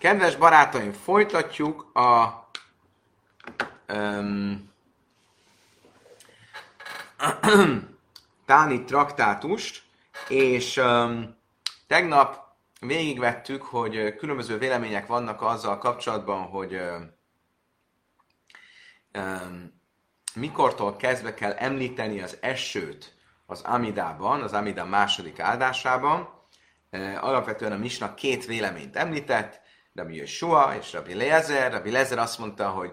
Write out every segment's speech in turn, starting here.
Kedves barátaim, folytatjuk a um, Táni traktátust, és um, tegnap végigvettük, hogy különböző vélemények vannak azzal kapcsolatban, hogy um, mikortól kezdve kell említeni az esőt az Amidában, az Amida második áldásában. Alapvetően a Misna két véleményt említett, Rabbi Yeshua és Rabbi Lezer. Rabbi Lezer azt mondta, hogy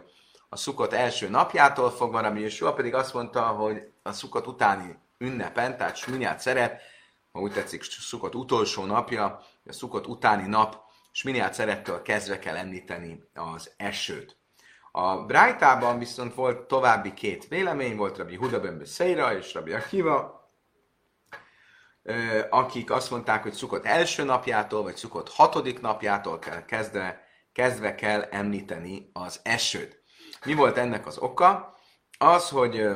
a szukot első napjától fogva, Rabbi Yeshua pedig azt mondta, hogy a szukot utáni ünnepen, tehát Sminiát szeret, ha úgy tetszik, szukot utolsó napja, a szukot utáni nap, Sminiát szerettől kezdve kell említeni az esőt. A Brájtában viszont volt további két vélemény, volt Rabbi Huda ben Szeira és Rabbi Akiva, akik azt mondták, hogy Szukot első napjától, vagy Szukot hatodik napjától kell kezdve, kezdve kell említeni az esőt. Mi volt ennek az oka? Az, hogy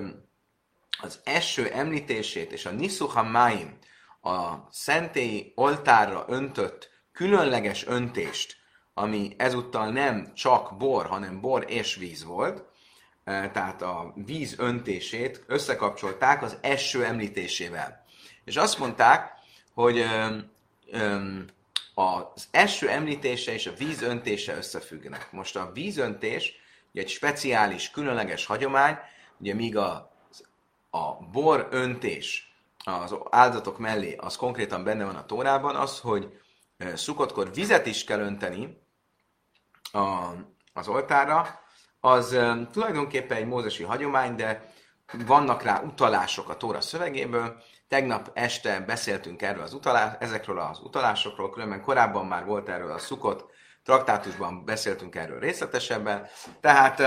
az eső említését és a Nisuha Maim, a szentély oltárra öntött különleges öntést, ami ezúttal nem csak bor, hanem bor és víz volt, tehát a víz öntését összekapcsolták az eső említésével. És azt mondták, hogy öm, öm, az eső említése és a víz öntése összefüggnek. Most a vízöntés ugye egy speciális, különleges hagyomány, ugye míg a, a bor öntés az áldozatok mellé, az konkrétan benne van a tórában, az, hogy szukotkor vizet is kell önteni a, az oltára, az tulajdonképpen egy mózesi hagyomány, de vannak rá utalások a Tóra szövegéből, Tegnap este beszéltünk erről az utalás, ezekről az utalásokról, különben korábban már volt erről a szukott traktátusban beszéltünk erről részletesebben. Tehát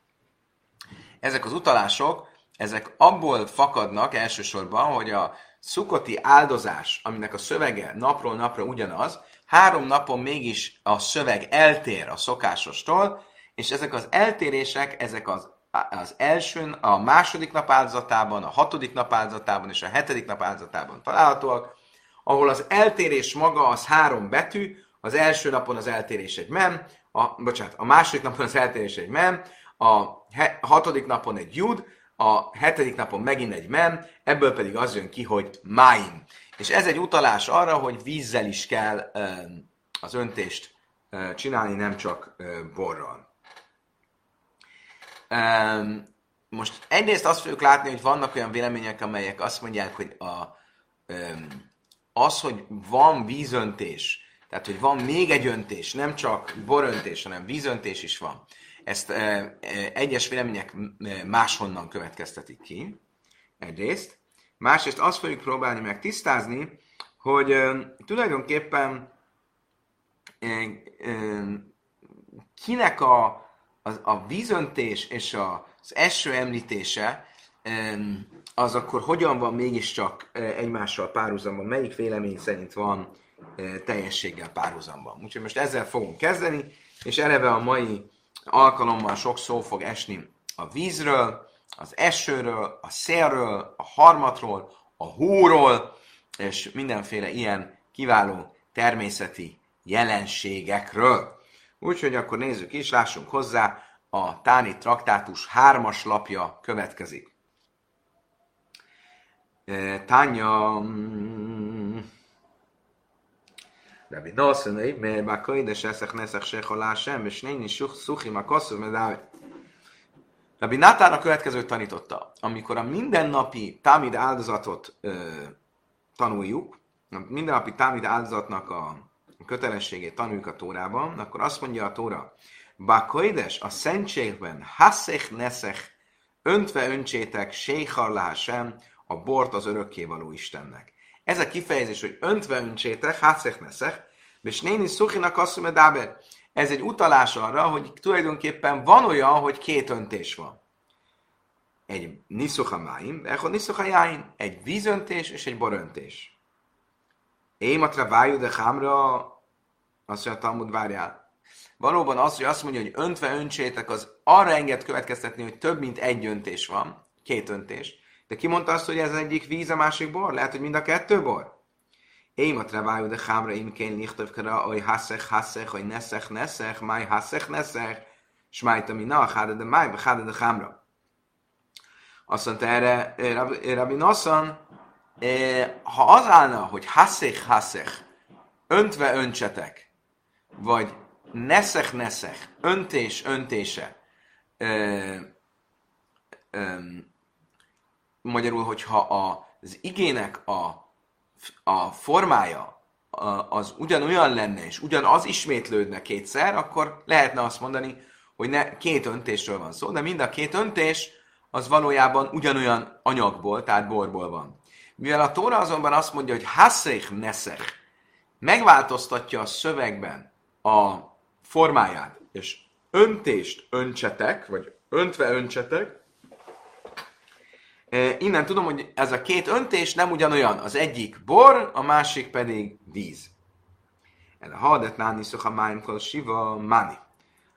ezek az utalások, ezek abból fakadnak elsősorban, hogy a szukoti áldozás, aminek a szövege napról napra ugyanaz, három napon mégis a szöveg eltér a szokásostól, és ezek az eltérések, ezek az az első, a második nap áldozatában, a hatodik nap áldozatában és a hetedik nap áldozatában találhatóak, ahol az eltérés maga az három betű, az első napon az eltérés egy mem, a, bocsánat, a második napon az eltérés egy mem, a hatodik napon egy jud, a hetedik napon megint egy mem, ebből pedig az jön ki, hogy máim. És ez egy utalás arra, hogy vízzel is kell az öntést csinálni, nem csak borral. Um, most egyrészt azt fogjuk látni, hogy vannak olyan vélemények, amelyek azt mondják, hogy a, um, az, hogy van vízöntés, tehát hogy van még egy öntés, nem csak boröntés, hanem vízöntés is van. Ezt e, egyes vélemények máshonnan következtetik ki, egyrészt. Másrészt azt fogjuk próbálni meg tisztázni, hogy e, tulajdonképpen e, e, kinek a az, a vízöntés és az eső említése az akkor hogyan van mégiscsak egymással párhuzamban, melyik vélemény szerint van teljességgel párhuzamban. Úgyhogy most ezzel fogunk kezdeni, és eleve a mai alkalommal sok szó fog esni a vízről, az esőről, a szélről, a harmatról, a hóról, és mindenféle ilyen kiváló természeti jelenségekről. Úgyhogy akkor nézzük is, lássunk hozzá, a Táni traktátus hármas lapja következik. Tánya... Rabbi Nosson, mert már könyves eszek neszek se sem, és néni szuchim a kasszor, mert Rabbi Nátán a következőt tanította. Amikor a mindennapi támid áldozatot ö, tanuljuk, a mindennapi támid áldozatnak a kötelességét tanuljuk a Tórában, akkor azt mondja a Tóra, Bakoides, a szentségben, haszech neszech, öntve öntsétek, séhar sem, a bort az örökkévaló Istennek. Ez a kifejezés, hogy öntve öntsétek, haszech neszech, és néni szuchinak asszum dáber. Ez egy utalás arra, hogy tulajdonképpen van olyan, hogy két öntés van. Egy niszuha máim, niszuha egy vízöntés és egy boröntés. Ématra vájú de hámra, azt mondja Talmud, várjál. Valóban az, hogy azt mondja, hogy öntve öntsétek, az arra enged következtetni, hogy több mint egy öntés van, két öntés. De ki mondta azt, hogy ez egyik víz, a másik bor? Lehet, hogy mind a kettő bor? Émat revájú de hámra imkén lichtovkara, hogy haszech, haszech, hogy neszech, neszech, máj haszech, neszech, smájta mi na, háde de máj, háde de hámra. Azt mondta erre Rabbi Nosson, ha az állna, hogy haszech, haszech, öntve öntsetek, vagy neszech, neszech, öntés, öntése, ö, ö, magyarul, hogyha az igének a, a formája az ugyanolyan lenne, és ugyanaz ismétlődne kétszer, akkor lehetne azt mondani, hogy ne, két öntésről van szó, de mind a két öntés az valójában ugyanolyan anyagból, tehát borból van. Mivel a Tóra azonban azt mondja, hogy hasszék neszek, megváltoztatja a szövegben a formáját, és öntést öntsetek, vagy öntve öntsetek, innen tudom, hogy ez a két öntés nem ugyanolyan. Az egyik bor, a másik pedig víz. El hadet náni szoha máimkol siva mani.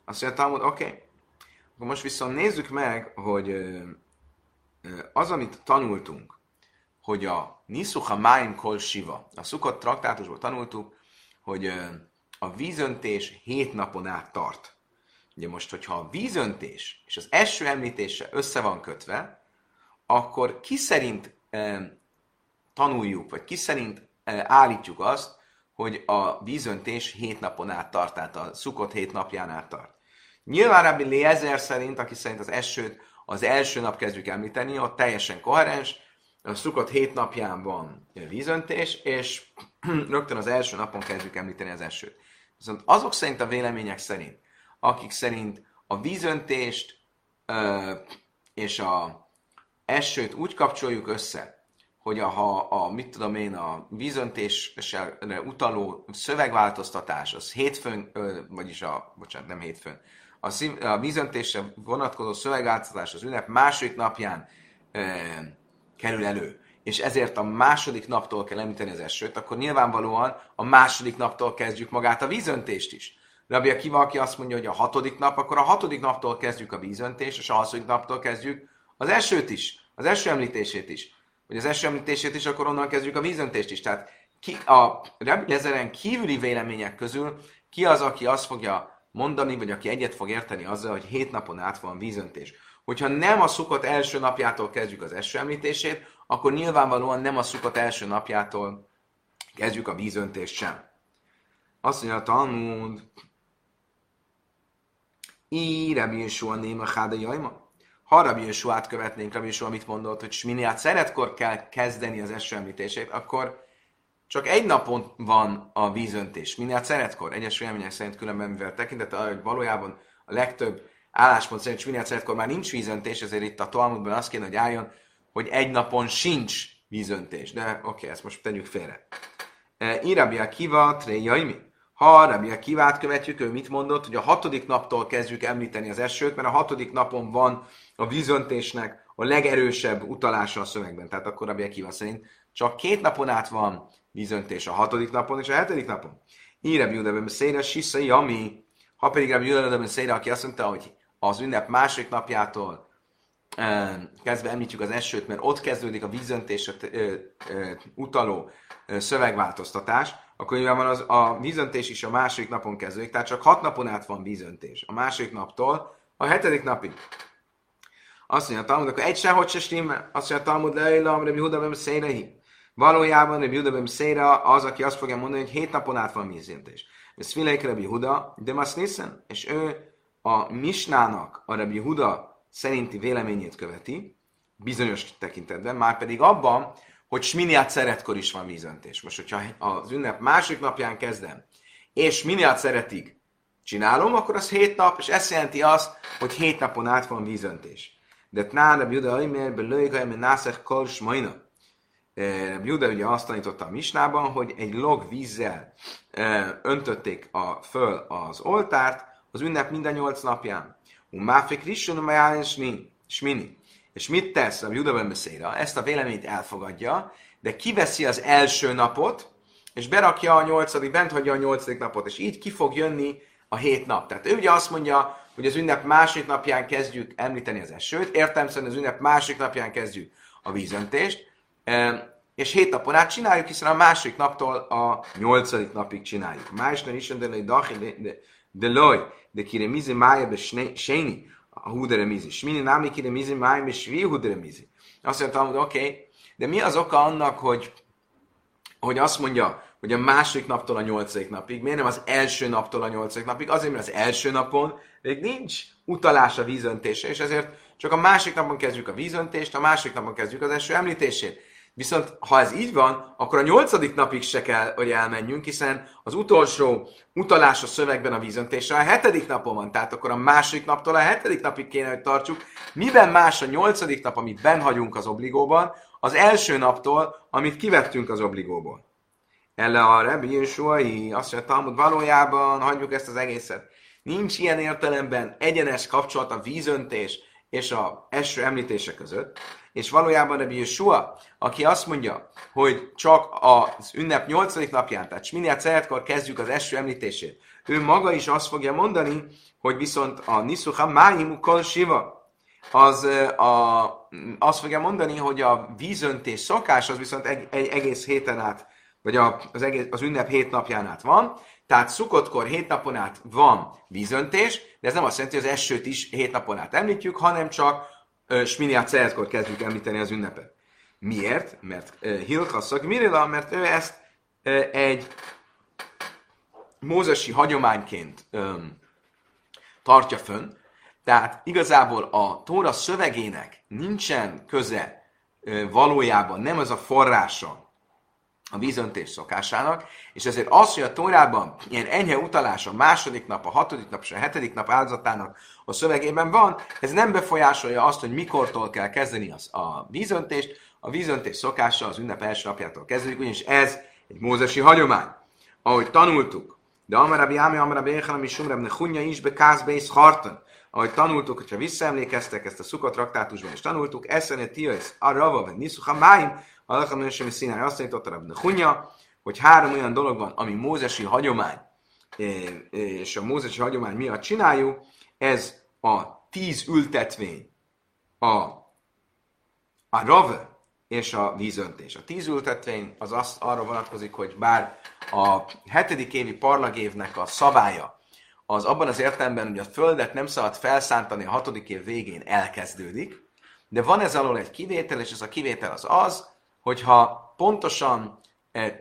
Azt mondja Talmud, oké. Okay. Akkor most viszont nézzük meg, hogy az, amit tanultunk, hogy a Niszuha Máim Kol Siva, a Szukott traktátusból tanultuk, hogy a vízöntés hét napon át tart. Ugye most, hogyha a vízöntés és az első említése össze van kötve, akkor ki szerint e, tanuljuk, vagy ki szerint e, állítjuk azt, hogy a vízöntés hét napon át tart, tehát a szukott hét napján át tart. Nyilván Rabbi Lézer szerint, aki szerint az esőt az első nap kezdjük említeni, ott teljesen koherens, a szukott hét napján van vízöntés, és rögtön az első napon kezdjük említeni az esőt. Viszont azok szerint a vélemények szerint, akik szerint a vízöntést ö, és a esőt úgy kapcsoljuk össze, hogy a, ha a, mit tudom én, a vízöntésre utaló szövegváltoztatás, az hétfőn, vagyis a, bocsánat, nem hétfőn, a, szív, a vízöntésre vonatkozó szövegváltoztatás az ünnep második napján e, kerül elő, és ezért a második naptól kell említeni az esőt, akkor nyilvánvalóan a második naptól kezdjük magát a vízöntést is. Rabbi Akiva, aki azt mondja, hogy a hatodik nap, akkor a hatodik naptól kezdjük a vízöntést, és a hatodik naptól kezdjük az esőt is, az eső említését is. Vagy az eső említését is, akkor onnan kezdjük a vízöntést is. Tehát ki, a Rabbi Lezeren kívüli vélemények közül ki az, aki azt fogja mondani, vagy aki egyet fog érteni azzal, hogy hét napon át van vízöntés. Hogyha nem a szukott első napjától kezdjük az eső említését, akkor nyilvánvalóan nem a szukott első napjától kezdjük a vízöntést sem. Azt mondja a Talmud, Í, Rabbi Yeshua néma háda jajma. Ha Rabbi Yeshua-t követnénk, Rabbi Yeshua mit mondott, hogy Sminiát szeretkor kell kezdeni az eső említését, akkor csak egy napon van a vízöntés. Minél szeretkor, egyes vélemények szerint különben, mivel tekintete arra, hogy valójában a legtöbb álláspont szerint minél szeretkor már nincs vízöntés, ezért itt a Talmudban azt kéne, hogy álljon, hogy egy napon sincs vízöntés. De oké, okay, ezt most tegyük félre. E, Irabia kiva, jaimi. Ha Rabia kivát követjük, ő mit mondott, hogy a hatodik naptól kezdjük említeni az esőt, mert a hatodik napon van a vízöntésnek a legerősebb utalása a szövegben. Tehát akkor Rabia kiva szerint csak két napon át van vízöntés a hatodik napon és a hetedik napon. Így Rabbi Judeben Széra, Sisza, ami, ha pedig Rabbi Judeben Széra, aki azt mondta, hogy az ünnep második napjától kezdve említjük az esőt, mert ott kezdődik a vízöntés utaló szövegváltoztatás, akkor nyilván az, a vízöntés is a második napon kezdődik, tehát csak hat napon át van vízöntés. A második naptól a hetedik napig. Azt mondja a Talmud, akkor egy sehogy se stimmel. Azt mondja a Talmud, leila, Rabbi Huda Szérehi. Valójában Rabbi Huda Széra az, aki azt fogja mondani, hogy hét napon át van vízöntés. Ez Fileik Rabbi Huda, de Masnissen, és ő a Misnának, a Rabbi Huda szerinti véleményét követi, bizonyos tekintetben, már pedig abban, hogy Sminiát szeretkor is van vízöntés. Most, hogyha az ünnep másik napján kezdem, és Sminiát szeretig csinálom, akkor az hét nap, és ez jelenti azt, hogy hét napon át van vízöntés. De tnán a Juda Aimer, belőjga, mert nászek kol smajna. Juda ugye azt tanította a Misnában, hogy egy log vízzel öntötték a, föl az oltárt az ünnep minden nyolc napján. Máfik Rishon Smini. És mit tesz a Juda Beszéra? Ezt a véleményt elfogadja, de kiveszi az első napot, és berakja a nyolcadik, bent hagyja a nyolcadik napot, és így ki fog jönni a hét nap. Tehát ő ugye azt mondja, hogy az ünnep másik napján kezdjük említeni az esőt, értem szerint az ünnep másik napján kezdjük a vízöntést, és hét napon át csináljuk, hiszen a másik naptól a nyolcadik napig csináljuk. Májsner is de de loj, de kire mizi mája be séni, a húdere mizi. Smini námi kire mizi mája be svi húdere mizi. Azt mondtam, hogy oké, okay, de mi az oka annak, hogy, hogy azt mondja, hogy a második naptól a nyolcadik napig, miért nem az első naptól a nyolcadik napig? Azért, mert az első napon még nincs utalás a vízöntése, és ezért csak a másik napon kezdjük a vízöntést, a másik napon kezdjük az első említését. Viszont ha ez így van, akkor a nyolcadik napig se kell, hogy elmenjünk, hiszen az utolsó utalás a szövegben a vízöntésre a hetedik napon van, tehát akkor a másik naptól a hetedik napig kéne, hogy tartsuk. Miben más a nyolcadik nap, amit benhagyunk az obligóban, az első naptól, amit kivettünk az obligóból. Elle a Rebbi Jésuai, azt mondja, Talmud, valójában hagyjuk ezt az egészet. Nincs ilyen értelemben egyenes kapcsolat a vízöntés és a eső említése között, és valójában Rebbi Yeshua, aki azt mondja, hogy csak az ünnep 8. napján, tehát Sminiát Szeretkor kezdjük az eső említését, ő maga is azt fogja mondani, hogy viszont a Nisuha Máimu Kol Shiva, az a, azt fogja mondani, hogy a vízöntés szokás az viszont egy, egy egész héten át, vagy az, egész, az ünnep hét napján át van, tehát szukottkor hét napon át van vízöntés, de ez nem azt jelenti, hogy az esőt is hét napon át említjük, hanem csak Sminiát Szeretkor kezdjük említeni az ünnepet. Miért? Mert Hilkasszak Mirila, mert ő ezt egy mózesi hagyományként tartja fönn, tehát igazából a Tóra szövegének nincsen köze valójában, nem az a forrása a vízöntés szokásának, és ezért az, hogy a Tórában ilyen enyhe utalás a második nap, a hatodik nap és a hetedik nap áldozatának a szövegében van, ez nem befolyásolja azt, hogy mikortól kell kezdeni az, a vízöntést. A vízöntés szokása az ünnep első napjától kezdődik, ugyanis ez egy mózesi hagyomány. Ahogy tanultuk, de Amarabi Ámi, Amarabi Échalem és Sumrem Hunja is be Kázbe és Harton. Ahogy tanultuk, hogyha visszaemlékeztek ezt a szukott traktátusban, és tanultuk, Eszene Tiasz, Arava, vagy Niszuha Máim, Alakam Nősemi Színáj azt tanította Rabbi Hunya, hogy három olyan dolog van, ami mózesi hagyomány, és a mózesi hagyomány miatt csináljuk, ez a tíz ültetvény, a, a rave és a vízöntés. A tíz ültetvény az azt arra vonatkozik, hogy bár a hetedik évi parlagévnek a szabálya az abban az értelemben, hogy a földet nem szabad felszántani a hatodik év végén elkezdődik, de van ez alól egy kivétel, és ez a kivétel az az, hogyha pontosan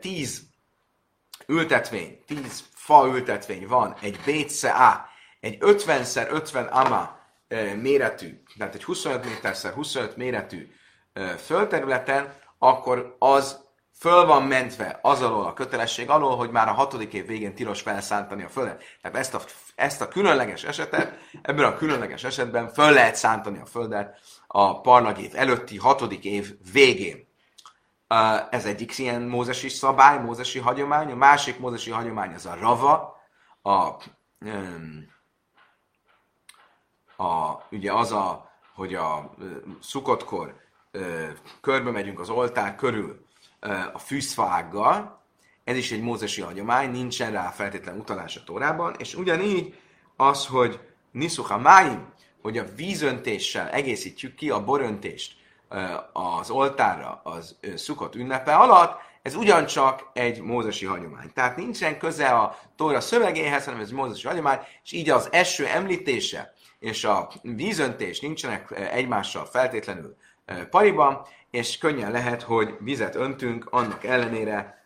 10 e, ültetvény, 10 fa ültetvény van egy BCA, egy 50x50 ama e, méretű, tehát egy 25 méterszer 25 méretű e, földterületen, akkor az föl van mentve az alól a kötelesség alól, hogy már a hatodik év végén tilos felszántani a földet. Tehát ezt a, ezt a különleges esetet, ebben a különleges esetben föl lehet szántani a földet a parlagév előtti hatodik év végén. Ez egyik ilyen mózesi szabály, mózesi hagyomány. A másik mózesi hagyomány az a rava, a, a, ugye az a, hogy a szukottkor körbe megyünk az oltár körül a fűszfaággal, ez is egy mózesi hagyomány, nincsen rá feltétlen utalás a Tórában, és ugyanígy az, hogy Nisuha Máim, hogy a vízöntéssel egészítjük ki a boröntést, az oltárra az szukott ünnepe alatt, ez ugyancsak egy mózesi hagyomány. Tehát nincsen köze a Tóra szövegéhez, hanem ez mózesi hagyomány, és így az eső említése és a vízöntés nincsenek egymással feltétlenül pariban, és könnyen lehet, hogy vizet öntünk annak ellenére,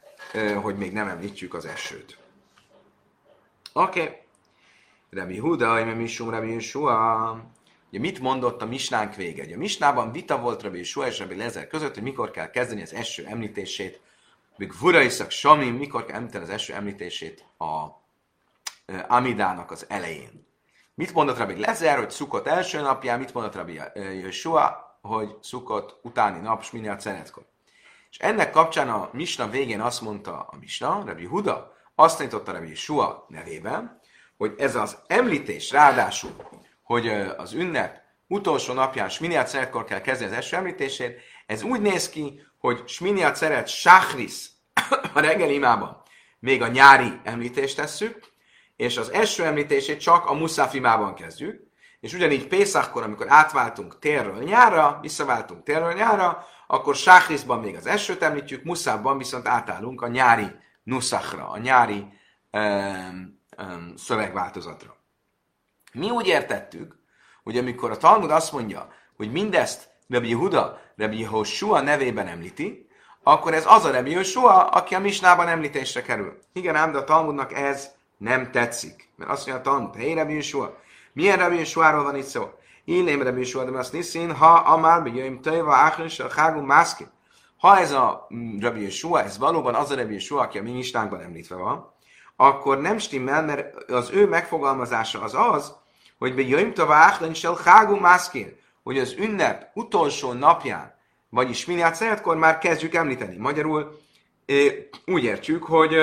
hogy még nem említjük az esőt. Oké. Okay. Rabbi Huda, Ime Misum, Rabbi Yeshua. Ugye mit mondott a misnánk vége? Ugye a misnában vita volt Rabbi Sua és Rabbi Lezer között, hogy mikor kell kezdeni az eső említését, még Vuraiszak Samim, mikor kell említeni az eső említését a Amidának az elején. Mit mondott Rabbi Lezer, hogy szukott első napján, mit mondott Rabbi Sua, hogy szukott utáni nap, Sminiat Szenetkor. És ennek kapcsán a misna végén azt mondta a misna, Rabbi Huda, azt tanította Rabbi Sua nevében, hogy ez az említés ráadásul hogy az ünnep utolsó napján Sminiát Szeretkor kell kezdeni az első említését, ez úgy néz ki, hogy Sminiát Szeret Sáhris a reggel imában még a nyári említést tesszük, és az első említését csak a Muszafimában kezdjük, és ugyanígy Pészakkor, amikor átváltunk térről nyára, visszaváltunk térről nyára, akkor Sáhriszban még az esőt említjük, Muszában viszont átállunk a nyári nuszakra, a nyári um, um, szövegváltozatra. Mi úgy értettük, hogy amikor a Talmud azt mondja, hogy mindezt Rabbi Huda, Rabbi Yehoshua nevében említi, akkor ez az a Rabbi Yehoshua, aki a Misnában említésre kerül. Igen, ám, de a Talmudnak ez nem tetszik. Mert azt mondja a Talmud, hé Rabbi Yehoshua, milyen Rabbi Yeshuáról van itt szó? Illém Rabbi Yeshua, de azt niszin, ha amár bejöjjön tejva áhris a hágú mászki. Ha ez a mm, Rabbi Yeshua, ez valóban az a Rabbi Yeshua, aki a mi említve van, akkor nem stimmel, mert az ő megfogalmazása az az, hogy be jöjjön tava áhris a hágú mászki, hogy az ünnep utolsó napján, vagyis minél szeretkor már kezdjük említeni. Magyarul úgy értjük, hogy,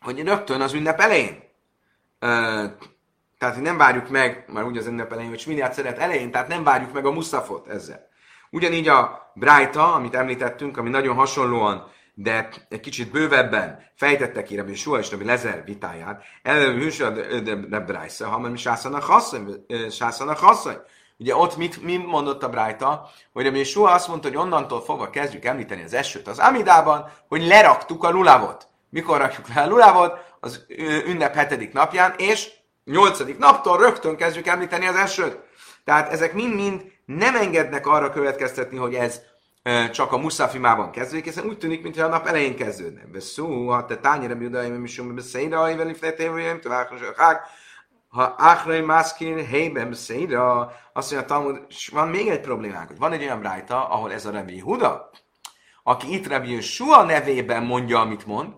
hogy rögtön az ünnep elején tehát, nem várjuk meg, már úgy az ünnep elején, hogy Sminiát szeret elején, tehát nem várjuk meg a muszafot ezzel. Ugyanígy a Brájta, amit említettünk, ami nagyon hasonlóan, de egy kicsit bővebben fejtette ki Rabbi Sua és Rabbi Lezer vitáját, előbb de Brájsza, ha nem sászana hasszony. Ugye ott mit, mi mondott a Brájta, hogy Rabbi Sua azt mondta, hogy onnantól fogva kezdjük említeni az esőt az Amidában, hogy leraktuk a lulavot. Mikor rakjuk le a lulavot? Az ünnep hetedik napján, és nyolcadik naptól rögtön kezdjük említeni az esőt. Tehát ezek mind-mind nem engednek arra következtetni, hogy ez csak a muszafimában kezdődik, hiszen úgy tűnik, mintha a nap elején kezdődne. Beszó, ha te tányira mi odaim, is jön beszédre, ha éven ifletévőjem, ha Achrai Maszkin helyben beszédra, azt mondja, Talmud, van még egy problémánk, hogy van egy olyan rájta, ahol ez a Rabbi Huda, aki itt Rabbi Sua nevében mondja, amit mond,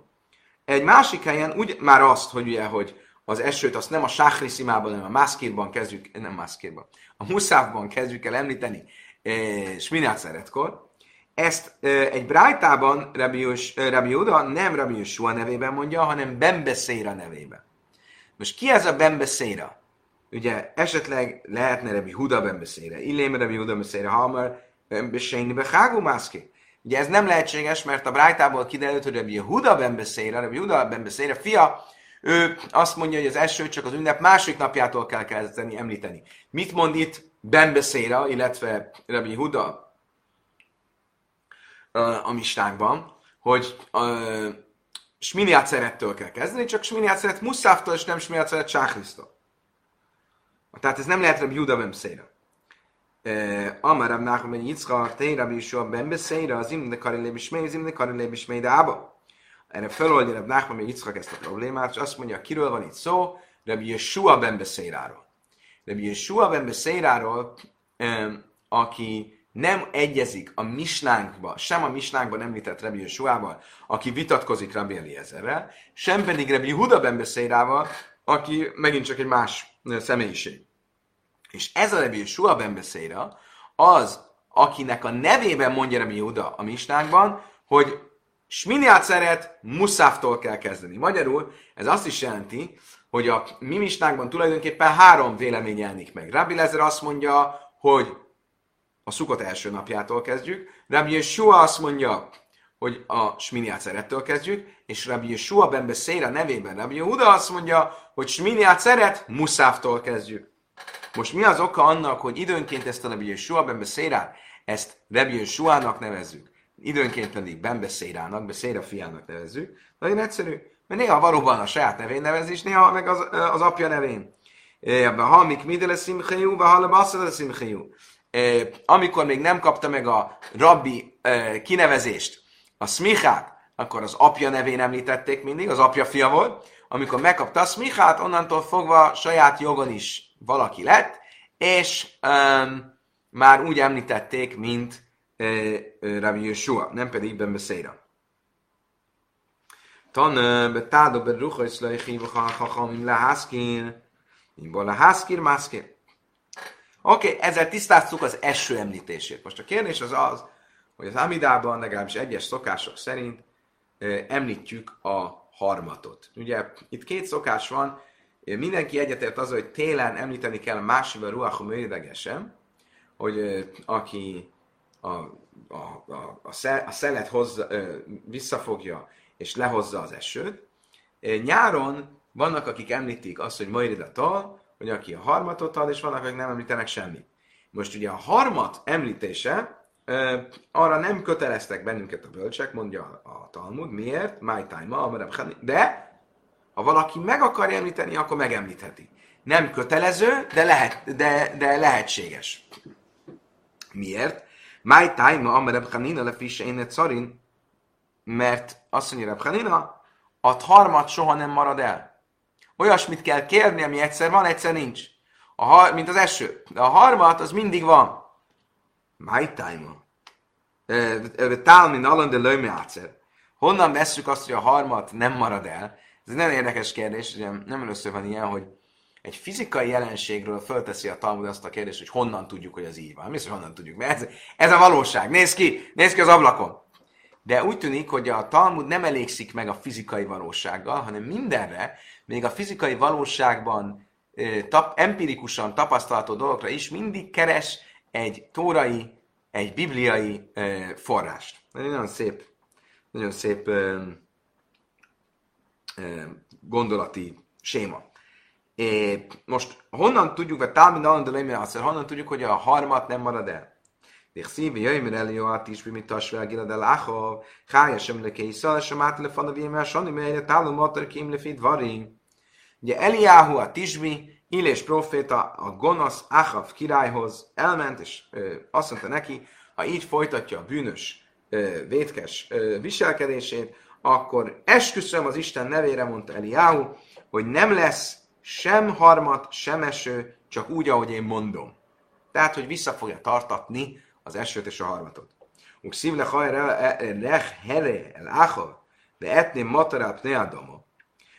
egy másik helyen úgy már azt, hogy ugye, hogy az esőt azt nem a Sáhri szimában, hanem a Mászkírban kezdjük, nem Mászkírban, a Muszávban kezdjük el említeni e, Sminát szeretkor. Ezt egy Brájtában Rabbi, e, Rabbi Uda nem Rabbi Yeshua nevében mondja, hanem Bembeszéra nevében. Most ki ez a Bembeszéra? Ugye esetleg lehetne Rabbi Huda Bembeszéra, Illém Rabbi Huda Bembeszéra, Hamar Bembeszéni Behágú Mászki. Ugye ez nem lehetséges, mert a Brájtából kiderült, hogy Rabbi Huda Bembeszéra, Rabbi Huda Bembeszéra fia ő azt mondja, hogy az eső csak az ünnep másik napjától kell kezdeni említeni. Mit mond itt Ben Beszéra, illetve Rabbi Huda a mistákban, hogy uh, Sminiát szerettől kell kezdeni, csak Sminiát szeret Muszáftól, és nem Sminiát szeret Sáhrisztól. Tehát ez nem lehet Rabbi Huda Ben Beszéra. Amar Rab Nachman ben Yitzchak, Tei Rabbi Yishua ben Beszéra, az imde kari lébi az imde kari lébi de ába. Erre feloldja Reb Nachman még Yitzchak ezt a problémát, és azt mondja, kiről van itt szó? Rabbi Yeshua ben Beszéráról. Rabbi Yeshua ben Beszéráról, aki nem egyezik a misnánkba, sem a misnánkban említett Rabbi Yeshuával, aki vitatkozik Rabbi Eliezerrel, sem pedig Rabbi Huda ben Beszérával, aki megint csak egy más személyiség. És ez a Rabbi Yeshua ben Beszéra az, akinek a nevében mondja Rabbi Huda a misnánkban, hogy Sminiát szeret, muszáftól kell kezdeni. Magyarul ez azt is jelenti, hogy a mi misnákban tulajdonképpen három vélemény jelenik meg. Rabbi Lezer azt mondja, hogy a szukot első napjától kezdjük, Rabbi Yeshua azt mondja, hogy a Sminiát szerettől kezdjük, és Rabbi Yeshua ben Beszéra nevében Rabbi Yehuda azt mondja, hogy Sminiát szeret, muszáftól kezdjük. Most mi az oka annak, hogy időnként ezt a Rabbi Yeshua ben Beszéra, ezt Rabbi Yeshua-nak nevezzük, időnként pedig Ben Beszérának, Beszéra fiának nevezzük. Nagyon egyszerű, mert néha valóban a saját nevén nevez is, néha meg az, az apja nevén. Ha mik midele szimchejú, ha le basszele szimchejú. Amikor még nem kapta meg a rabbi kinevezést, a smichát, akkor az apja nevén említették mindig, az apja fia volt. Amikor megkapta a smichát, onnantól fogva saját jogon is valaki lett, és um, már úgy említették, mint Rabbi Yeshua, nem pedig Ibn Beszéra. Tan betádo be rucha is leichi vachachamim lehászkir, imba lehászkir mászkir. Oké, okay, ezzel tisztáztuk az eső említését. Most a kérdés az az, hogy az Amidában legalábbis egyes szokások szerint említjük a harmatot. Ugye itt két szokás van, mindenki egyetért az, hogy télen említeni kell másival ruachom érdegesen, hogy aki a, a, a, a, szel, a szelet hozza, visszafogja és lehozza az esőt. Nyáron vannak, akik említik azt, hogy majd a tal, hogy aki a harmatot ad, és vannak, akik nem említenek semmit. Most ugye a harmat említése arra nem köteleztek bennünket a bölcsek, mondja a Talmud. Miért? My time, de ha valaki meg akarja említeni, akkor megemlítheti. Nem kötelező, de, lehet, de, de lehetséges. Miért? My time, amerebb Hanina lefisse én szarin, mert azt mondja Reb a harmad soha nem marad el. Olyasmit kell kérni, ami egyszer van, egyszer nincs. A har, mint az eső. De a harmat, az mindig van. My time. Tálmin alan de lőme Honnan vesszük azt, hogy a harmat nem marad el? Ez egy nagyon érdekes kérdés, ugye nem először van ilyen, hogy egy fizikai jelenségről fölteszi a Talmud azt a kérdést, hogy honnan tudjuk, hogy az így van. Mi hogy honnan tudjuk? Mert ez, ez a valóság. Nézd ki, nézd ki az ablakon. De úgy tűnik, hogy a Talmud nem elégszik meg a fizikai valósággal, hanem mindenre, még a fizikai valóságban tap, empirikusan tapasztalható dolgokra is mindig keres egy tórai, egy bibliai forrást. Nagyon szép, nagyon szép gondolati séma. É, most honnan tudjuk, vagy Talmud honnan tudjuk, hogy a harmat nem marad el? Lácha, Hája sem le készal, sem át le fana véme, Sani, melyre tálom matar kém le fit varin. Ugye Eliáhu a Tisbi, Illés proféta a gonosz Achav királyhoz elment, és ö, azt mondta neki, ha így folytatja a bűnös, ö, vétkes ö, viselkedését, akkor esküszöm az Isten nevére, mondta Eliáhu, hogy nem lesz sem harmat, sem eső, csak úgy, ahogy én mondom. Tehát, hogy vissza fogja tartatni az esőt és a harmatot. Uk szívle hajrech here el áchav, de etném mataráp neadamo.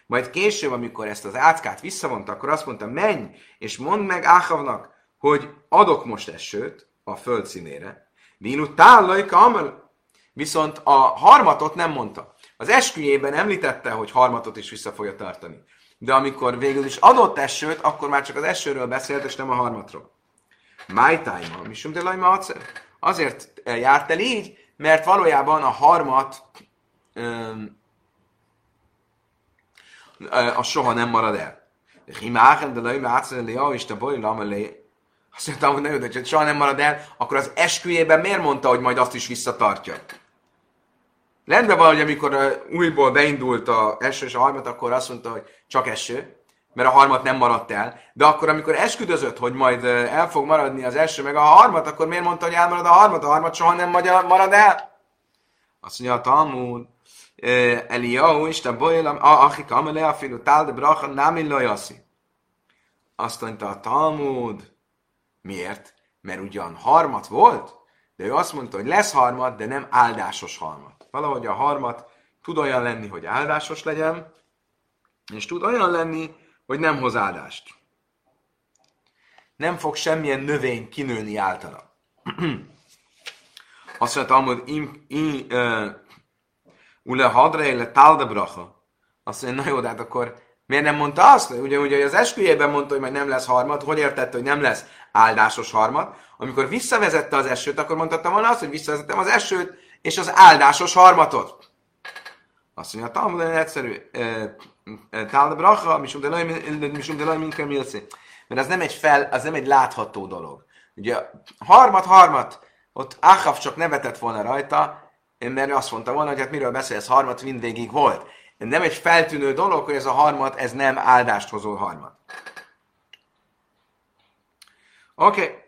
Majd később, amikor ezt az áckát visszavonta, akkor azt mondta, menj, és mondd meg Áhavnak, hogy adok most esőt a föld színére. Vínu amel. Viszont a harmatot nem mondta. Az esküjében említette, hogy harmatot is vissza fogja tartani. De amikor végül is adott esőt, akkor már csak az esőről beszélt, és nem a harmatról. My time, misum de lajma Azért járt el így, mert valójában a harmat öm, a soha nem marad el. Himáchen de lajma acel, és te boj lamelé. Azt mondtam, hogy ne hogy soha nem marad el, akkor az esküjében miért mondta, hogy majd azt is visszatartja? Rendben van, hogy amikor uh, újból beindult a eső és a harmat, akkor azt mondta, hogy csak eső, mert a harmat nem maradt el. De akkor, amikor esküdözött, hogy majd el fog maradni az eső, meg a harmat, akkor miért mondta, hogy elmarad a harmat? A harmat soha nem marad el? Azt mondja a Talmud, Eliyahu, Isten bolylam, achik amele a filu, tál de bracha, nem illajaszi. Azt mondta a Talmud, miért? Mert ugyan harmat volt, de ő azt mondta, hogy lesz harmat, de nem áldásos harmat. Valahogy a harmat tud olyan lenni, hogy áldásos legyen, és tud olyan lenni, hogy nem hoz áldást. Nem fog semmilyen növény kinőni általa. Azt mondta, hogy im, im, uh, ule hadre, le talde bracha. Azt mondja, na jó, de hát akkor miért nem mondta azt? Ugye, ugye az esküjében mondta, hogy majd nem lesz harmat, hogy értette, hogy nem lesz áldásos harmat. Amikor visszavezette az esőt, akkor mondhatta volna azt, hogy visszavezettem az esőt, és az áldásos harmatot. Azt mondja, Talmud egyszerű. Tál bracha, misum de laj, mint kell Mert az nem egy fel, az nem egy látható dolog. Ugye harmat, harmat, ott Achav csak nevetett volna rajta, mert azt mondta volna, hogy hát miről beszélsz, harmat mindvégig volt. Nem egy feltűnő dolog, hogy ez a harmat, ez nem áldást hozó harmat. Oké. Okay.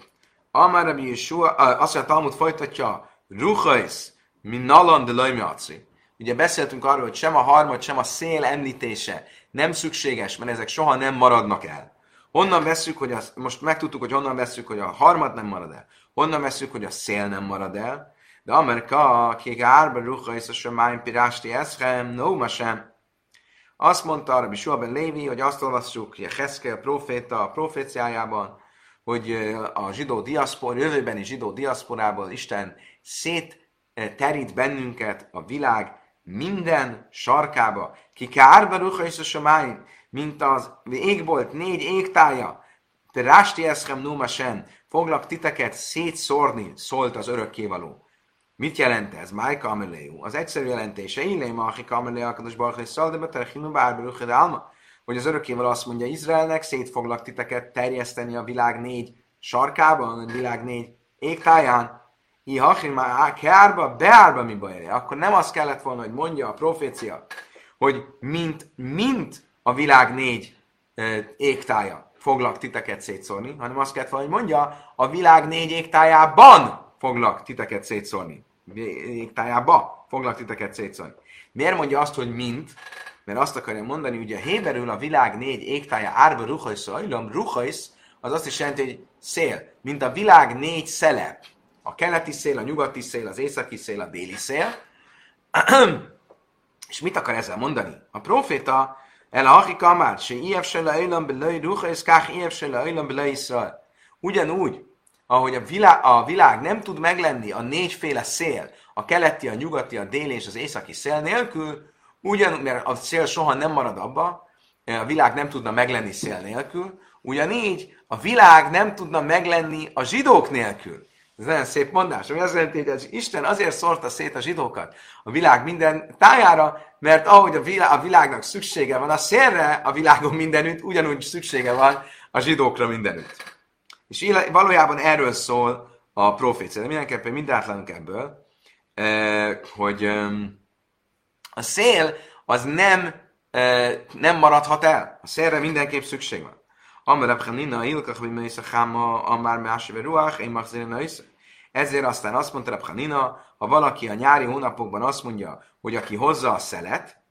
Amár Rabbi Yeshua, azt mondja, Talmud folytatja, Ruchais, Minalan de Lajmiaci. Ugye beszéltünk arról, hogy sem a harmad, sem a szél említése nem szükséges, mert ezek soha nem maradnak el. Honnan veszük, hogy az, most megtudtuk, hogy honnan veszük, hogy a harmad nem marad el. Honnan veszük, hogy a szél nem marad el. De Amerika, akik árba ruha és a semáim pirásti eszhem, no sem. Azt mondta arra Bisua ben Lévi, hogy azt olvassuk, hogy a Heszkel proféta a proféciájában, hogy a zsidó diaszpor, jövőbeni zsidó diaszporából Isten szét terít bennünket a világ minden sarkába. Ki kárba ruha és a samáin, mint az égbolt négy égtája. Te rásti eszem numasen, foglak titeket szétszórni, szólt az örökkévaló. Mit jelent ez? Májka Ameleu. Az egyszerű jelentése, illé Machika Ameleu, Akados Baruch és Szaldebe, Terchinu Bárbaruch Alma. Hogy az örökkévaló azt mondja Izraelnek, szét foglak titeket terjeszteni a világ négy sarkában, a világ négy égtáján, hi hachin már keárba, beárba mi baj, akkor nem az kellett volna, hogy mondja a profécia, hogy mint, mint a világ négy égtája foglak titeket szétszórni, hanem azt kellett volna, hogy mondja, a világ négy égtájában foglak titeket szétszórni. Égtájába foglak titeket szétszórni. Miért mondja azt, hogy mint? Mert azt akarja mondani, ugye héberül a világ négy égtája árba ruhajsz, ajlom, ruhajsz, az azt is jelenti, hogy szél, mint a világ négy szele. A keleti szél, a nyugati szél, az északi szél, a déli szél. És mit akar ezzel mondani? A proféta el a hachika már, se ijev se le öjlöm belőj ruhajsz, kách ijev se belőj Ugyanúgy, ahogy a világ, a világ nem tud meglenni a négyféle szél, a keleti, a nyugati, a déli és az északi szél nélkül, ugyanúgy, mert a szél soha nem marad abba, a világ nem tudna meglenni szél nélkül, ugyanígy a világ nem tudna meglenni a zsidók nélkül. Ez nagyon szép mondás, ami azt jelenti, hogy az Isten azért szórta szét a zsidókat a világ minden tájára, mert ahogy a, világ, a világnak szüksége van a szélre a világon mindenütt, ugyanúgy szüksége van a zsidókra mindenütt. És valójában erről szól a profécia. De mindenképpen mindent ebből, eh, hogy a szél az nem, eh, nem maradhat el. A szélre mindenképp szükség van. Amar Abchanina, Ilkach, hogy Meisza Cháma, Amár Másive Ruach, én Machzirina Ezért aztán azt mondta Abchanina, ha valaki a nyári hónapokban azt mondja, hogy aki hozza a szelet,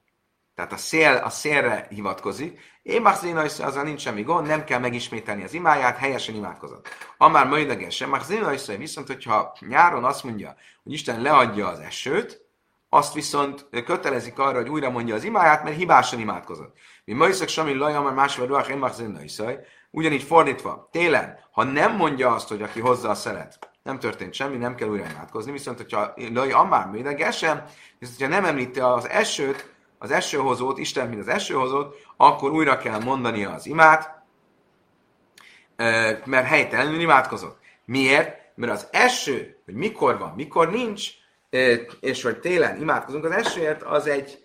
tehát a, szél, a szélre hivatkozik, én Machzina azzal nincs semmi gond, nem kell megismételni az imáját, helyesen imádkozott. Amár möjdegesen, Machzina viszont, hogyha nyáron azt mondja, hogy Isten leadja az esőt, azt viszont kötelezik arra, hogy újra mondja az imáját, mert hibásan imádkozott. Mi Maiszak Sami Laja, mert más vagy ruach, én Ugyanígy fordítva, télen, ha nem mondja azt, hogy aki hozza a szelet, nem történt semmi, nem kell újra imádkozni, viszont hogyha Laj Amár médegesen, viszont hogyha nem említi az esőt, az esőhozót, Isten, mint az esőhozót, akkor újra kell mondania az imát, mert helytelenül imádkozott. Miért? Mert az eső, hogy mikor van, mikor nincs, és hogy télen imádkozunk az esőért, az egy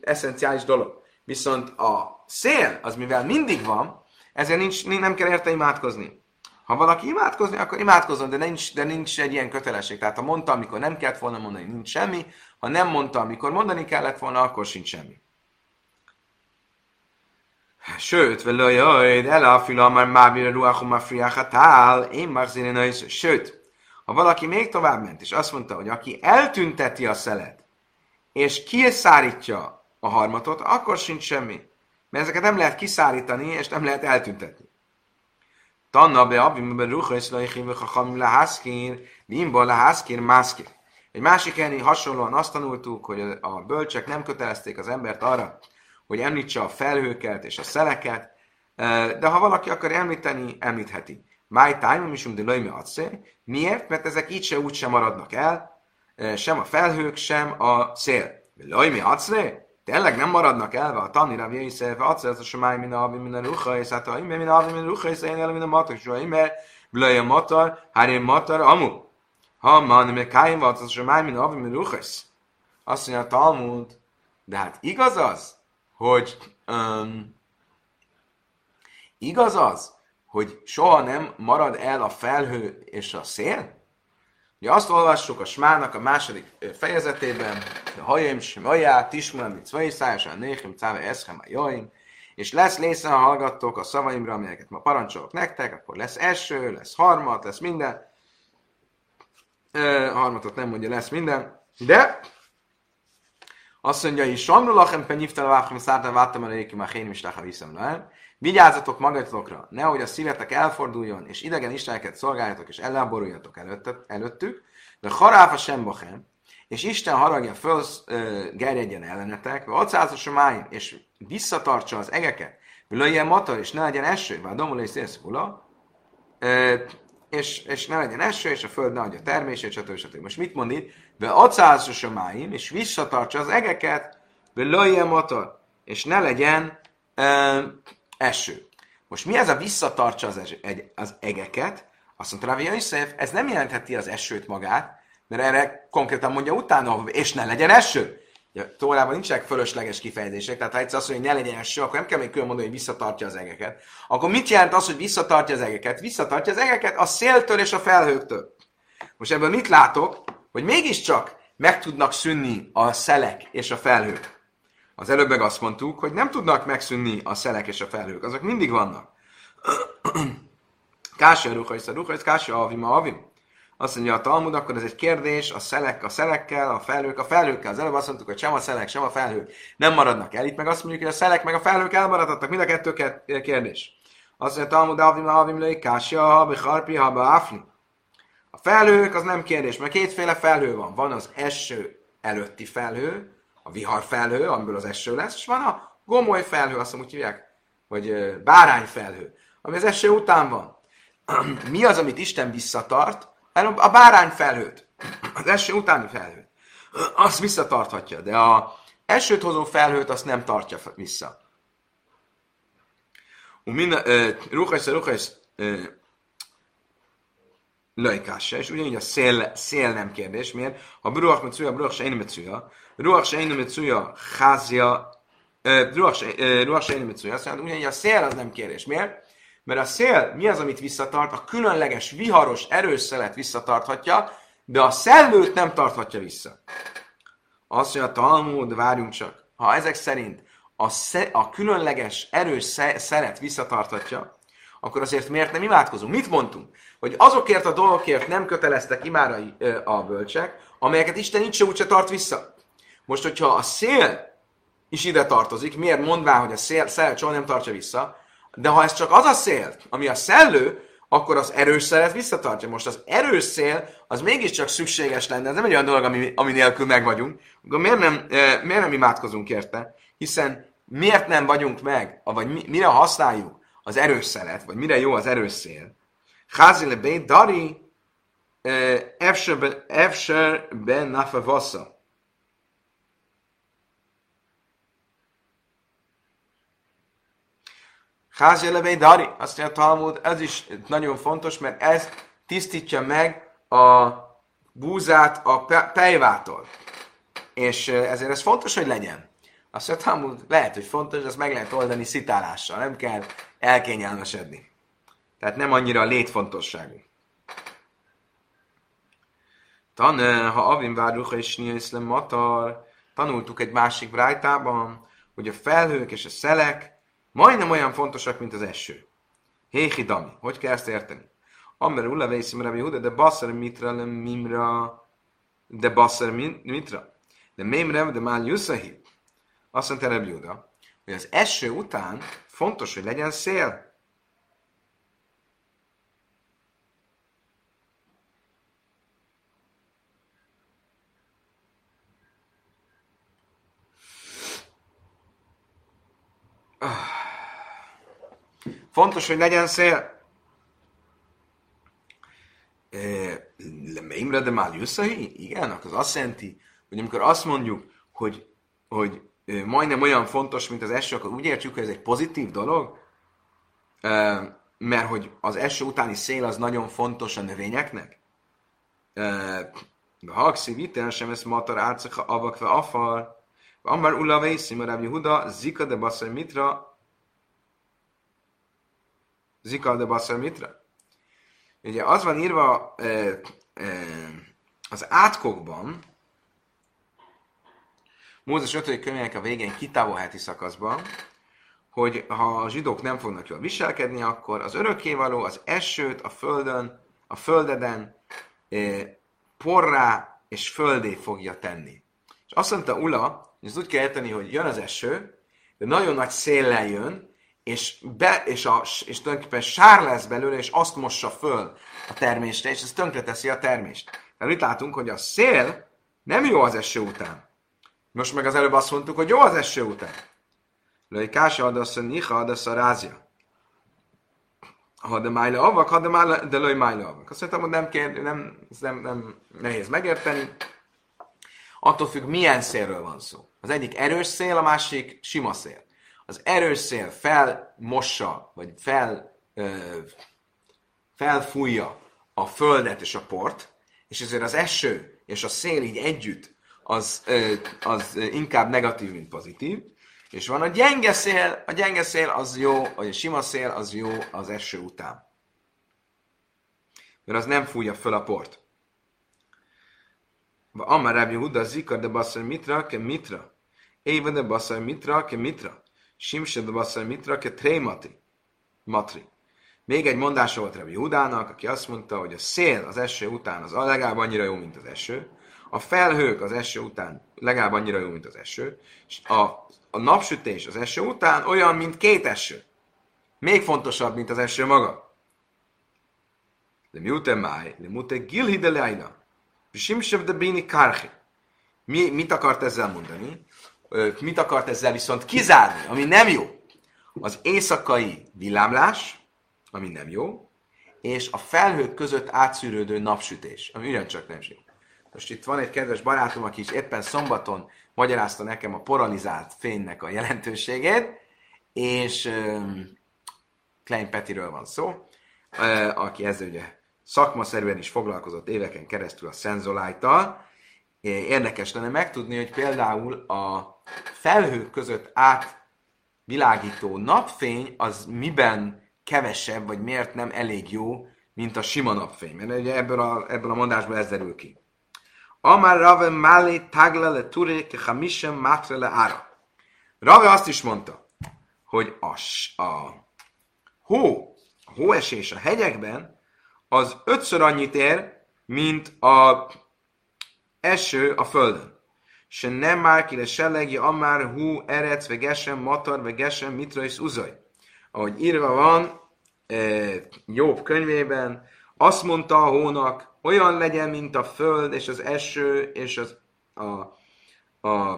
eszenciális dolog. Viszont a szél, az mivel mindig van, ezért nincs, nem kell érte imádkozni. Ha valaki imádkozni, akkor imádkozzon, de nincs, de nincs egy ilyen kötelesség. Tehát ha mondta, amikor nem kellett volna mondani, nincs semmi. Ha nem mondta, amikor mondani kellett volna, akkor sincs semmi. Sőt, vele jaj, el a fila, már mábire ruachum a friachatál, én már Sőt, ha valaki még tovább ment, és azt mondta, hogy aki eltünteti a szelet, és kiszárítja a harmatot, akkor sincs semmi. Mert ezeket nem lehet kiszárítani, és nem lehet eltüntetni. Tanna be abim be ruha és laichim vechachamim lehaszkír, bimba lehaszkír mászkír. Egy másik ennél hasonlóan azt tanultuk, hogy a bölcsek nem kötelezték az embert arra, hogy említse a felhőket és a szeleket, de ha valaki akar említeni, említheti. My time, misum de löjme Miért? Mert ezek így se úgy sem maradnak el, sem a felhők, sem a szél. Löjme adszé? Tényleg nem maradnak el, a tani Rav Yisef, acel a somály min avi min a rucha, és hát a ime min avi min a rucha, és én el min a matar, és a ime a matar, hárén matar, amu. Ha man, me káim volt, az a somály min avi min rucha, azt mondja a Talmud, de hát igaz az, hogy um, igaz az, hogy soha nem marad el a felhő és a szél? Ugye azt olvassuk a Smának a második fejezetében, a hajaim sem ajá, tismulam, mit szvaiszájásán, néhem, cáve, eszhem, a jaim, és lesz lészen, ha hallgattok a szavaimra, amelyeket ma parancsolok nektek, akkor lesz első, lesz harmad, lesz minden. E, harmatot nem mondja, lesz minden. De azt mondja, hogy Samru lachem penyiftel váchem szártán váttam a réki, már én is viszem le. Vigyázzatok magatokra, nehogy a szívetek elforduljon, és idegen isteneket szolgáljatok, és elláboruljatok előtt, előttük, de haráfa sem bachem, és Isten haragja föl, gerjedjen ellenetek, vagy a máim, és visszatartsa az egeket, ilyen matar, és ne legyen eső, vagy domol és szélszfula, és, és ne legyen eső, és a föld ne adja termését, stb. stb. Most mit mond itt? Ve a máim, és visszatartsa az egeket, ilyen matar, és ne legyen eső. Most mi ez a visszatartsa az, egy, az egeket? Azt mondta Ravi Yosef, ez nem jelentheti az esőt magát, mert erre konkrétan mondja utána, és ne legyen eső. Ja, Tórában nincsenek fölösleges kifejezések, tehát ha egyszer azt mondja, hogy ne legyen eső, akkor nem kell még külön mondani, hogy visszatartja az egeket. Akkor mit jelent az, hogy visszatartja az egeket? Visszatartja az egeket a széltől és a felhőktől. Most ebből mit látok? Hogy mégiscsak meg tudnak szűnni a szelek és a felhők. Az előbb meg azt mondtuk, hogy nem tudnak megszűnni a szelek és a felhők, azok mindig vannak. Kási a ruhajsz, ruhajsz, kási a avim, avim. Azt mondja a Talmud, akkor ez egy kérdés, a szelek a szelekkel, a felhők a felhőkkel. Az előbb azt mondtuk, hogy sem a szelek, sem a felhők nem maradnak el. Itt meg azt mondjuk, hogy a szelek meg a felhők elmaradhatnak. Mind a kettő kérdés. Azt mondja a Talmud, avim, avim, lőj, kási a habi, harpi, haba, afli. A felhők az nem kérdés, mert kétféle felhő van. Van az eső előtti felhő, a vihar felhő, amiből az eső lesz, és van a gomoly felhő, azt úgy hívják, vagy bárány felhő, ami az eső után van. Mi az, amit Isten visszatart? A bárány felhőt, az eső utáni felhőt. Azt visszatarthatja, de a esőt hozó felhőt azt nem tartja vissza. Ruhajsz, ruhajsz, lajkása, és ugyanígy a szél, szél nem kérdés. Miért? Ha bruach metzuja, bruach se én metzuja, ruach se én metzuja, házja, ruach se én metzuja, azt mondja, ugyanígy a szél az nem kérdés. Miért? Mert a szél mi az, amit visszatart? A különleges, viharos, erős szelet visszatarthatja, de a szellőt nem tarthatja vissza. Azt mondja, Talmud, várjunk csak. Ha ezek szerint a, sze, a különleges, erős szeret visszatarthatja, akkor azért miért nem imádkozunk? Mit mondtunk? Hogy azokért a dolgokért nem köteleztek imára a bölcsek, amelyeket Isten így se úgyse tart vissza. Most, hogyha a szél is ide tartozik, miért mondván, hogy a szél, szél soha nem tartja vissza, de ha ez csak az a szél, ami a szellő, akkor az erős szélet visszatartja. Most az erős szél, az mégiscsak szükséges lenne, ez nem egy olyan dolog, ami, ami nélkül meg vagyunk, akkor miért nem, miért nem imádkozunk érte? Hiszen miért nem vagyunk meg, vagy mire használjuk az erős szelet, vagy mire jó az erős szél? Házi le bét dari efser ben nafa vassa. Házi le dari, azt mondja a Talmud, ez is nagyon fontos, mert ez tisztítja meg a búzát a pejvától. És ezért ez fontos, hogy legyen. Azt mondja, Talmud lehet, hogy fontos, de ezt meg lehet oldani szitálással, nem kell elkényelmesedni. Tehát nem annyira létfontosságú. Tan, ha Avin várjuk és Nieszlem Matar, tanultuk egy másik brájtában, hogy a felhők és a szelek majdnem olyan fontosak, mint az eső. Héhi Dami. Hogy kell ezt érteni? Amber ulla vészim Rabbi de basszer mitra le mimra, de basszer mitra, de mémre, de már Yuszahi. Azt mondta Rabbi hogy az eső után fontos, hogy legyen szél. Fontos, hogy legyen szél. Lemeimre de már Igen, akkor az azt jelenti, hogy amikor azt mondjuk, hogy, hogy majdnem olyan fontos, mint az eső, akkor úgy értjük, hogy ez egy pozitív dolog, mert hogy az eső utáni szél az nagyon fontos a növényeknek. Hakszi vitel sem ezt matar átszaka avakve afar, Amar ulla vészi, Huda, zika de basszai mitra, Zika de Basar Mitra. Ugye az van írva e, e, az átkokban, Mózes 5. könyvének a végén kitávolháti szakaszban, hogy ha a zsidók nem fognak jól viselkedni, akkor az örökkévaló az esőt a földön, a földeden e, porrá és földé fogja tenni. És azt mondta Ula, hogy ezt úgy kell érteni, hogy jön az eső, de nagyon nagy széllel jön, és, be, és, a, és tulajdonképpen sár lesz belőle, és azt mossa föl a termésre, és ez tönkreteszi a termést. Mert itt látunk, hogy a szél nem jó az eső után. Most meg az előbb azt mondtuk, hogy jó az eső után. Lőj kása adasz a niha adasz a rázia. Ha de májle avak, ha de, májle, de lőj májle avak. Azt mondtam, hogy nem, kér, nem, nem, nem nehéz megérteni. Attól függ, milyen szélről van szó. Az egyik erős szél, a másik sima szél az erős szél felmossa, vagy fel, ö, felfújja a földet és a port, és ezért az eső és a szél így együtt az, ö, az inkább negatív, mint pozitív. És van a gyenge szél, a gyenge szél az jó, vagy a sima szél az jó az eső után. Mert az nem fújja föl a port. Amar Rabbi Huda zikar de basszar mitra ke mitra. Éva de basszar mitra ke mitra. Simse de basszar mitra ke trémati. Matri. Még egy mondása volt Rabbi Hudának, aki azt mondta, hogy a szél az eső után az legalább annyira jó, mint az eső, a felhők az eső után legalább annyira jó, mint az eső, és a, a napsütés az eső után olyan, mint két eső. Még fontosabb, mint az eső maga. De miute máj, de miute gilhi de leina. Simsev de bini karchi. Mi, mit akart ezzel mondani? Mit akart ezzel viszont kizárni, ami nem jó? Az éjszakai villámlás, ami nem jó, és a felhők között átszűrődő napsütés, ami ugyancsak nem jó. Most itt van egy kedves barátom, aki is éppen szombaton magyarázta nekem a poralizált fénynek a jelentőségét, és um, Klein Petiről van szó, uh, aki ezzel ugye szakmaszerűen is foglalkozott éveken keresztül a szenzolájtal. Érdekes lenne megtudni, hogy például a felhők között átvilágító napfény az miben kevesebb, vagy miért nem elég jó, mint a sima napfény. Mert ugye ebből a, ebből a mondásból ez derül ki. Amár Rave Mali Tagla le Ture ke Hamishem Matre le Ara. Rave azt is mondta, hogy a, a hó, a hóesés a hegyekben az ötször annyit ér, mint a eső a földön. Se nem már kire sellegi, amár hú, erec, vegesem, matar, vegesem, mitra és uzaj. Ahogy írva van e, Jobb könyvében, azt mondta a hónak, olyan legyen, mint a föld, és az eső, és az, a, a,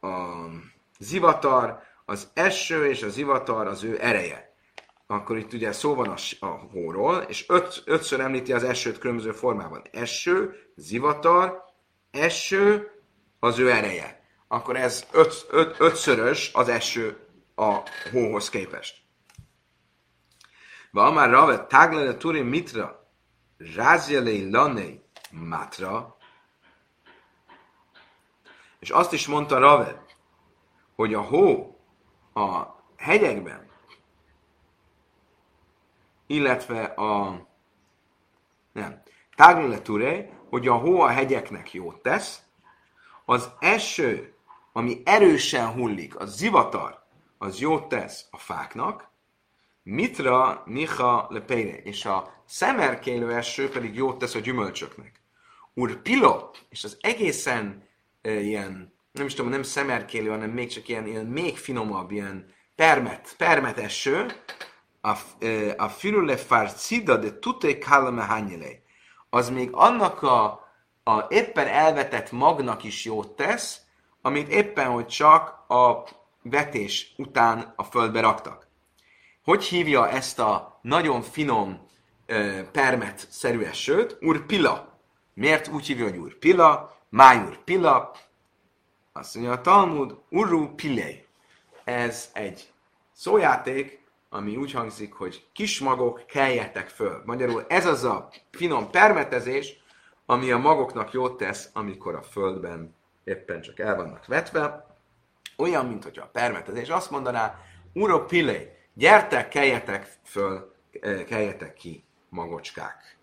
a zivatar, az eső és a zivatar az ő ereje akkor itt ugye szó van a, a hóról, és öt, ötször említi az esőt különböző formában. Eső, zivatar, eső, az ő ereje. Akkor ez öt, öt, ötszörös az eső a hóhoz képest. Va már rave taglele turi mitra, rázjelei lanei matra, és azt is mondta Rave, hogy a hó a hegyekben illetve a nem, Tagle Ture, hogy a hó a hegyeknek jót tesz, az eső, ami erősen hullik, a zivatar, az jót tesz a fáknak, Mitra Niha Lepeire, és a szemerkélő eső pedig jót tesz a gyümölcsöknek. Ur Pilo, és az egészen e, ilyen, nem is tudom, nem szemerkélő, hanem még csak ilyen, ilyen még finomabb, ilyen permet, permet eső, a firule farcida de tutte kalame hanyele. Az még annak a, a éppen elvetett magnak is jót tesz, amit éppen, hogy csak a vetés után a földbe raktak. Hogy hívja ezt a nagyon finom permet-szerű esőt? Urpila. Miért úgy hívja, hogy urpila? Májur pila. Azt mondja a Talmud, uru pilei. Ez egy szójáték, ami úgy hangzik, hogy kis magok, keljetek föl. Magyarul ez az a finom permetezés, ami a magoknak jót tesz, amikor a földben éppen csak el vannak vetve. Olyan, mint hogyha a permetezés azt mondaná, Uro Pillé, gyertek, keljetek föl, eh, keljetek ki, magocskák.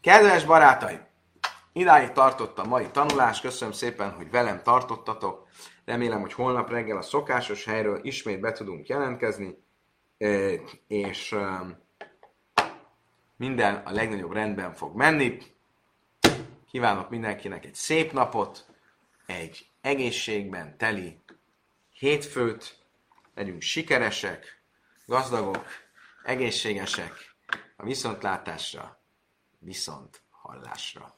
Kedves barátaim! Idáig tartott a mai tanulás, köszönöm szépen, hogy velem tartottatok. Remélem, hogy holnap reggel a szokásos helyről ismét be tudunk jelentkezni és minden a legnagyobb rendben fog menni. Kívánok mindenkinek egy szép napot, egy egészségben teli hétfőt, legyünk sikeresek, gazdagok, egészségesek, a viszontlátásra, viszont hallásra.